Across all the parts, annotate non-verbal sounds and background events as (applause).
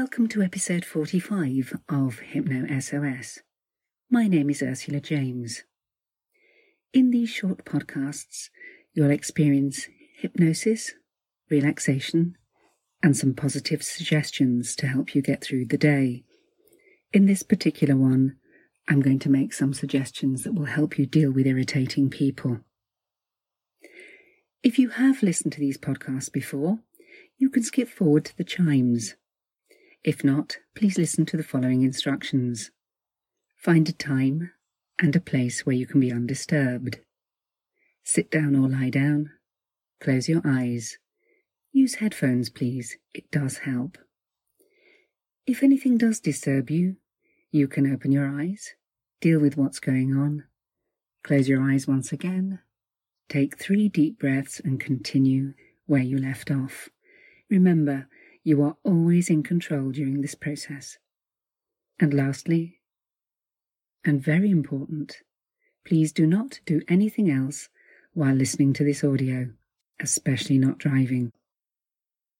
Welcome to episode 45 of Hypno SOS. My name is Ursula James. In these short podcasts, you'll experience hypnosis, relaxation, and some positive suggestions to help you get through the day. In this particular one, I'm going to make some suggestions that will help you deal with irritating people. If you have listened to these podcasts before, you can skip forward to the chimes. If not, please listen to the following instructions. Find a time and a place where you can be undisturbed. Sit down or lie down. Close your eyes. Use headphones, please. It does help. If anything does disturb you, you can open your eyes, deal with what's going on, close your eyes once again, take three deep breaths and continue where you left off. Remember, you are always in control during this process. And lastly, and very important, please do not do anything else while listening to this audio, especially not driving.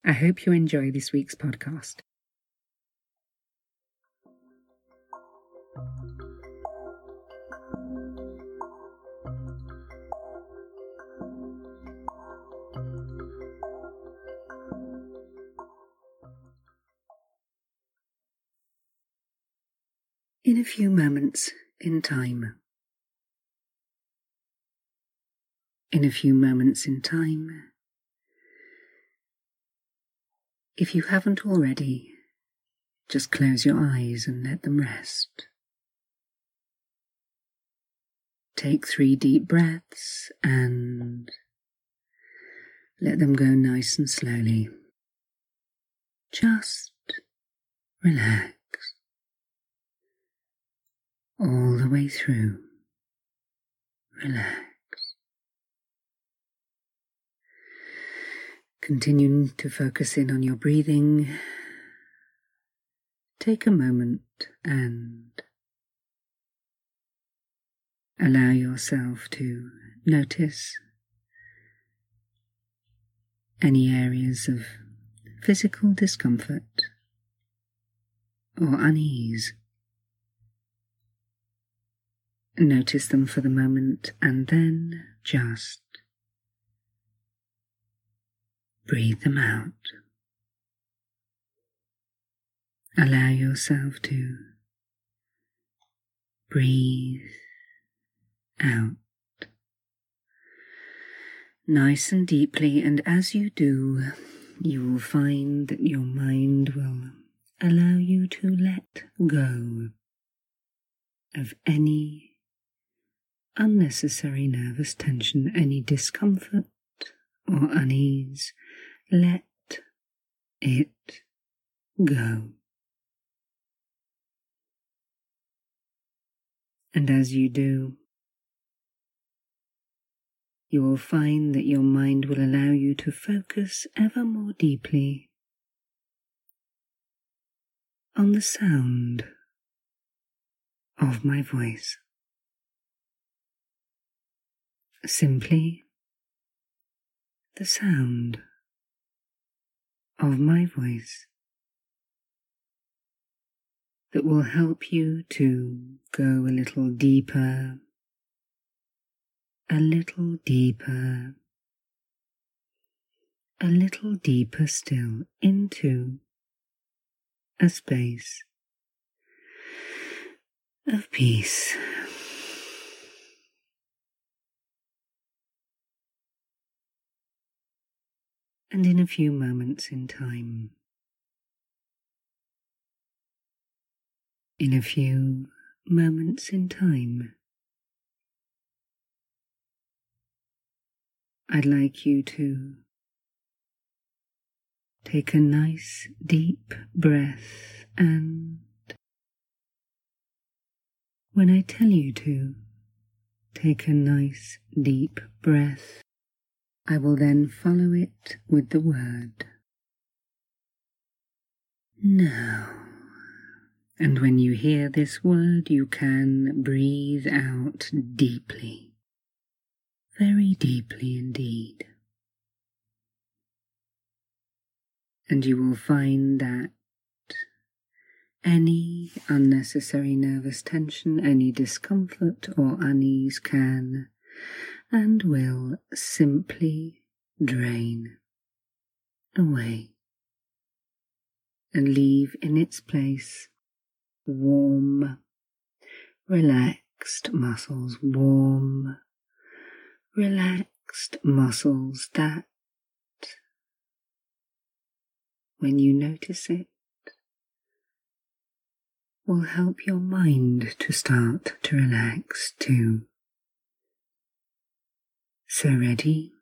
I hope you enjoy this week's podcast. In a few moments in time. In a few moments in time. If you haven't already, just close your eyes and let them rest. Take three deep breaths and let them go nice and slowly. Just relax all the way through. Relax. Continuing to focus in on your breathing, take a moment and allow yourself to notice any areas of physical discomfort or unease. Notice them for the moment and then just breathe them out. Allow yourself to breathe out nice and deeply, and as you do, you will find that your mind will allow you to let go of any unnecessary nervous tension, any discomfort or unease, let it go. And as you do, you will find that your mind will allow you to focus ever more deeply on the sound of my voice simply the sound of my voice that will help you to go a little deeper, a little deeper, a little deeper still into a space of peace. And in a few moments in time. In a few moments in time, I'd like you to take a nice deep breath and when I tell you to, take a nice deep breath I will then follow it with the word now. And when you hear this word, you can breathe out deeply, very deeply indeed. And you will find that any unnecessary nervous tension, any discomfort or unease can and will simply drain away and leave in its place warm, relaxed muscles, warm, relaxed muscles that, when you notice it, will help your mind to start to relax too. So ready?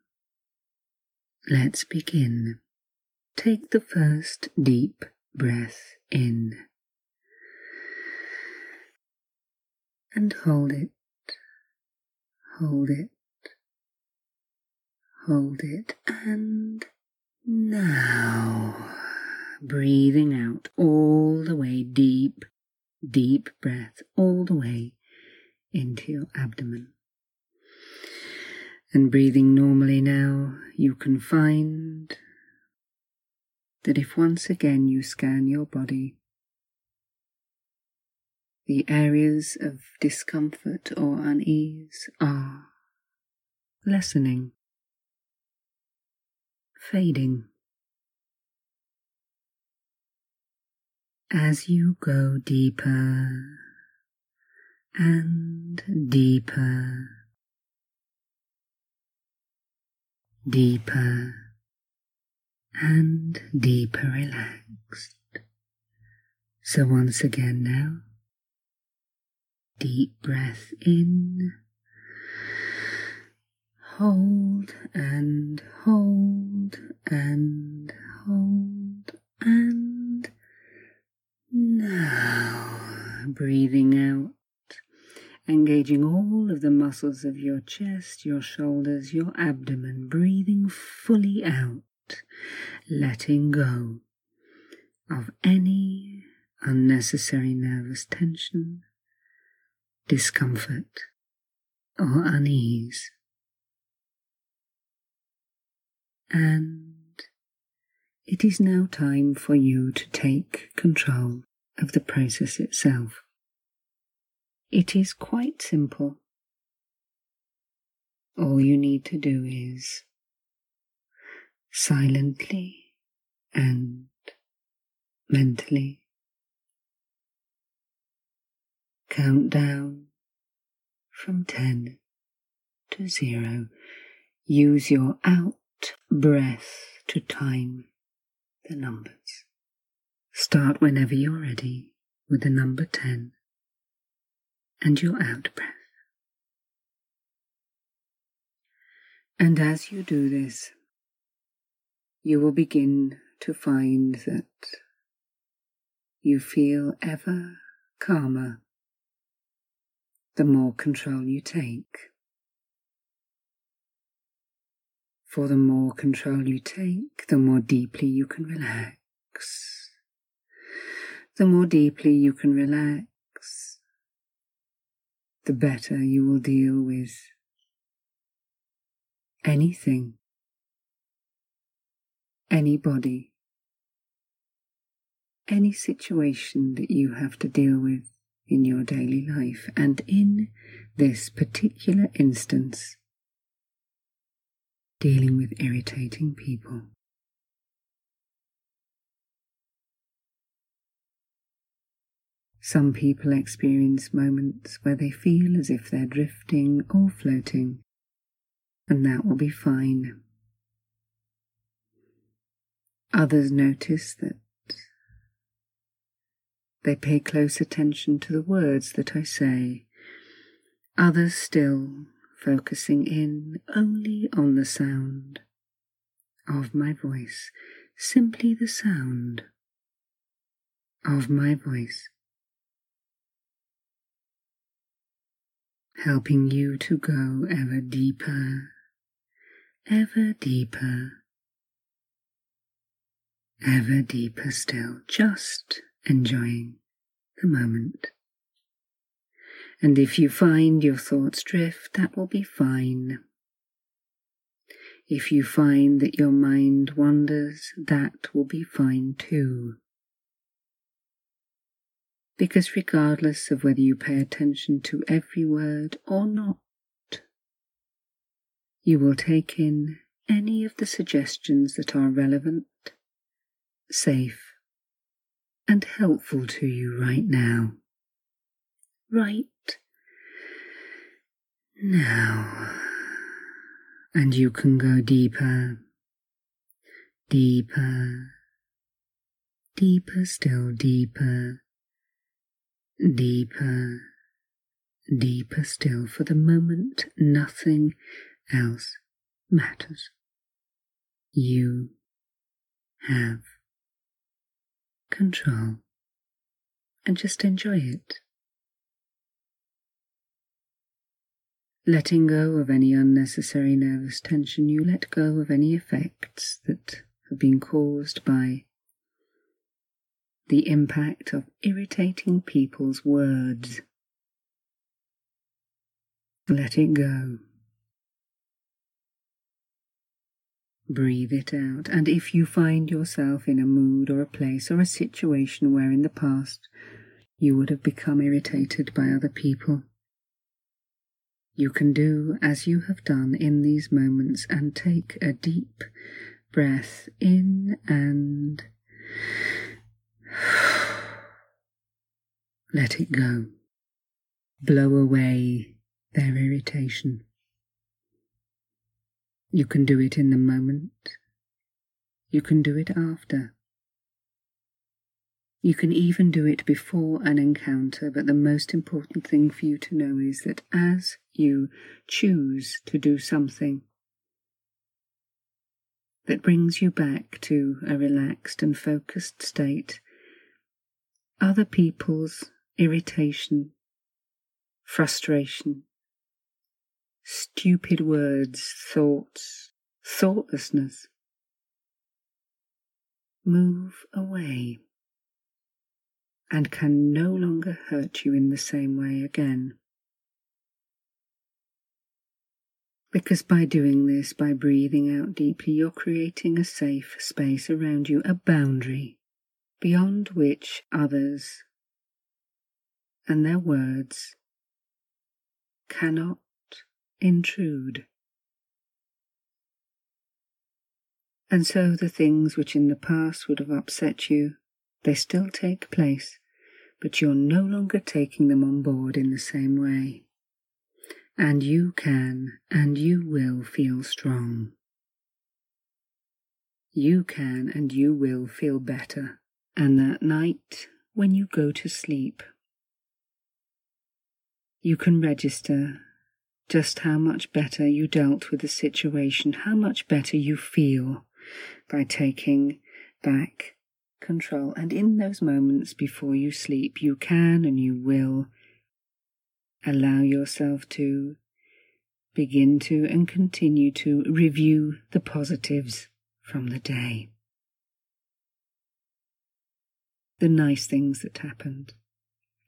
Let's begin. Take the first deep breath in and hold it, hold it, hold it, and now breathing out all the way deep, deep breath all the way into your abdomen. And breathing normally now, you can find that if once again you scan your body, the areas of discomfort or unease are lessening, fading. As you go deeper and deeper deeper and deeper relaxed. So once again now, deep breath in, hold and hold and hold and now breathing out engaging all of the muscles of your chest, your shoulders, your abdomen, breathing fully out, letting go of any unnecessary nervous tension, discomfort, or unease. And it is now time for you to take control of the process itself. It is quite simple. All you need to do is silently and mentally count down from 10 to 0. Use your out breath to time the numbers. Start whenever you're ready with the number 10 and your out breath. And as you do this, you will begin to find that you feel ever calmer the more control you take. For the more control you take, the more deeply you can relax. The more deeply you can relax, the better you will deal with anything, anybody, any situation that you have to deal with in your daily life. And in this particular instance, dealing with irritating people. Some people experience moments where they feel as if they're drifting or floating, and that will be fine. Others notice that they pay close attention to the words that I say. Others still focusing in only on the sound of my voice, simply the sound of my voice. Helping you to go ever deeper, ever deeper, ever deeper still, just enjoying the moment. And if you find your thoughts drift, that will be fine. If you find that your mind wanders, that will be fine too. Because regardless of whether you pay attention to every word or not, you will take in any of the suggestions that are relevant, safe, and helpful to you right now. Right now. And you can go deeper, deeper, deeper, still deeper, deeper, deeper still. For the moment, nothing else matters. You have control and just enjoy it. Letting go of any unnecessary nervous tension, you let go of any effects that have been caused by the impact of irritating people's words. Let it go. Breathe it out, and if you find yourself in a mood or a place or a situation where in the past you would have become irritated by other people, you can do as you have done in these moments and take a deep breath in and (sighs) let it go. Blow away their irritation. You can do it in the moment. You can do it after. You can even do it before an encounter, but the most important thing for you to know is that as you choose to do something that brings you back to a relaxed and focused state, other people's irritation, frustration, stupid words, thoughts, thoughtlessness move away and can no longer hurt you in the same way again. Because by doing this, by breathing out deeply, you're creating a safe space around you, a boundary beyond which others and their words cannot intrude. And so the things which in the past would have upset you they still take place, but you're no longer taking them on board in the same way. And you can and you will feel strong. You can and you will feel better. And that night, when you go to sleep, you can register just how much better you dealt with the situation, how much better you feel by taking back control. And in those moments before you sleep, you can and you will allow yourself to begin to and continue to review the positives from the day. The nice things that happened.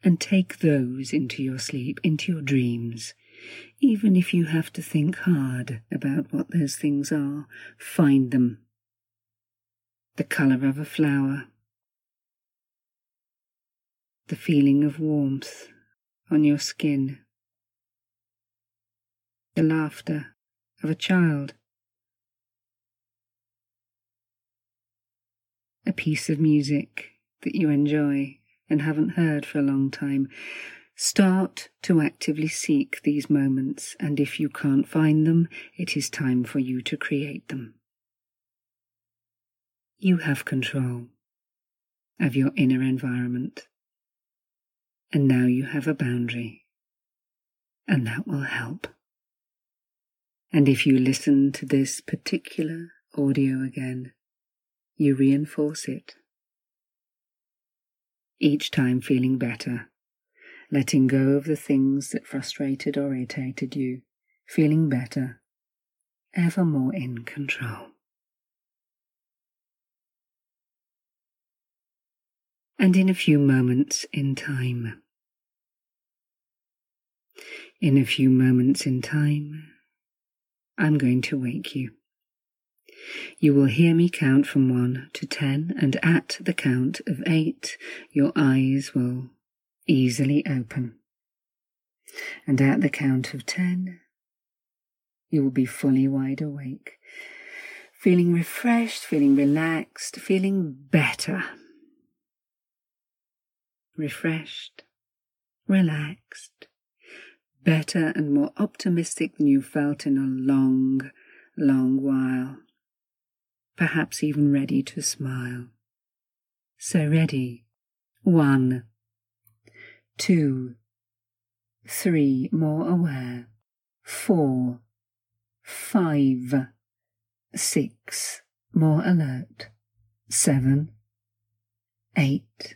And take those into your sleep, into your dreams. Even if you have to think hard about what those things are, find them. The colour of a flower, the feeling of warmth on your skin, the laughter of a child, a piece of music that you enjoy and haven't heard for a long time. Start to actively seek these moments, and if you can't find them, it is time for you to create them. You have control of your inner environment. And now you have a boundary, and that will help. And if you listen to this particular audio again, you reinforce it. Each time feeling better, letting go of the things that frustrated or irritated you, feeling better, ever more in control. and in a few moments in time. In a few moments in time, I'm going to wake you. You will hear me count from one to ten, and at the count of eight, your eyes will easily open. And at the count of ten, you will be fully wide awake, feeling refreshed, feeling relaxed, feeling better. Refreshed, relaxed, better and more optimistic than you felt in a long, long while. Perhaps even ready to smile. So ready. One, two, three, more aware. Four, five, six, more alert. Seven, eight.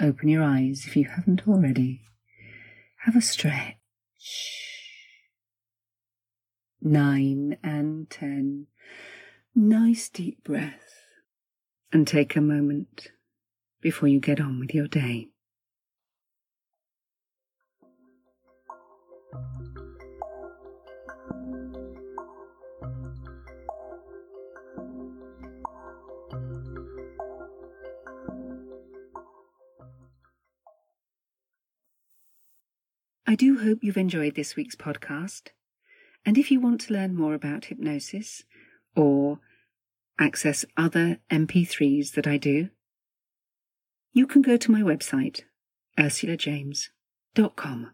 Open your eyes if you haven't already. Have a stretch. Nine and ten. Nice deep breath. And take a moment before you get on with your day. I do hope you've enjoyed this week's podcast. And if you want to learn more about hypnosis or access other MP3s that I do, you can go to my website, ursulajames.com.